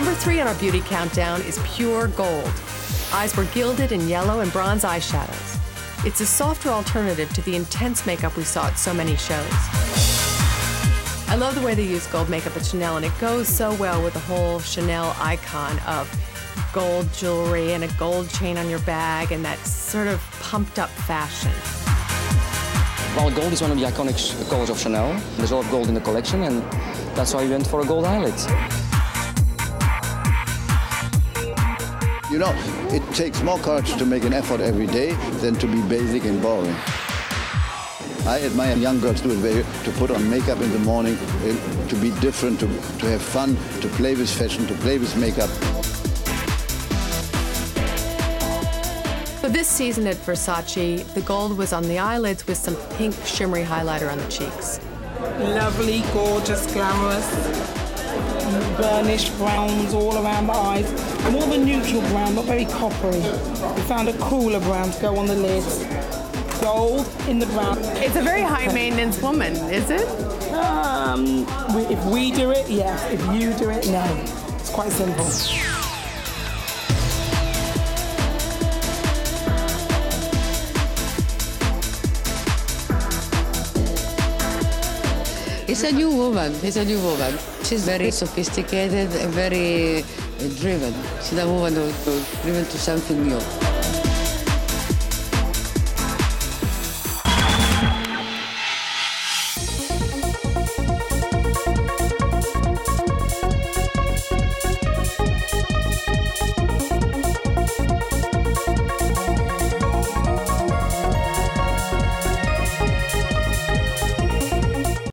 Number three on our beauty countdown is pure gold. Eyes were gilded in yellow and bronze eyeshadows. It's a softer alternative to the intense makeup we saw at so many shows. I love the way they use gold makeup at Chanel, and it goes so well with the whole Chanel icon of gold jewelry and a gold chain on your bag and that sort of pumped up fashion. Well, gold is one of the iconic colors of Chanel. There's a lot of gold in the collection, and that's why we went for a gold eyelid. You know, it takes more courage to make an effort every day than to be basic and boring. I admire young girls do it very, to put on makeup in the morning, eh, to be different, to, to have fun, to play with fashion, to play with makeup. For this season at Versace, the gold was on the eyelids with some pink shimmery highlighter on the cheeks. Lovely, gorgeous, glamorous, burnished browns all around the eyes. More of a neutral brown, not very coppery. We found a cooler brown to go on the lids. Gold in the brown. It's a very high maintenance woman, is it? Um, if we do it, yes. If you do it, no. It's quite simple. It's a new woman. It's a new woman. She's very sophisticated, very uh, driven. She's a woman who's driven to something new.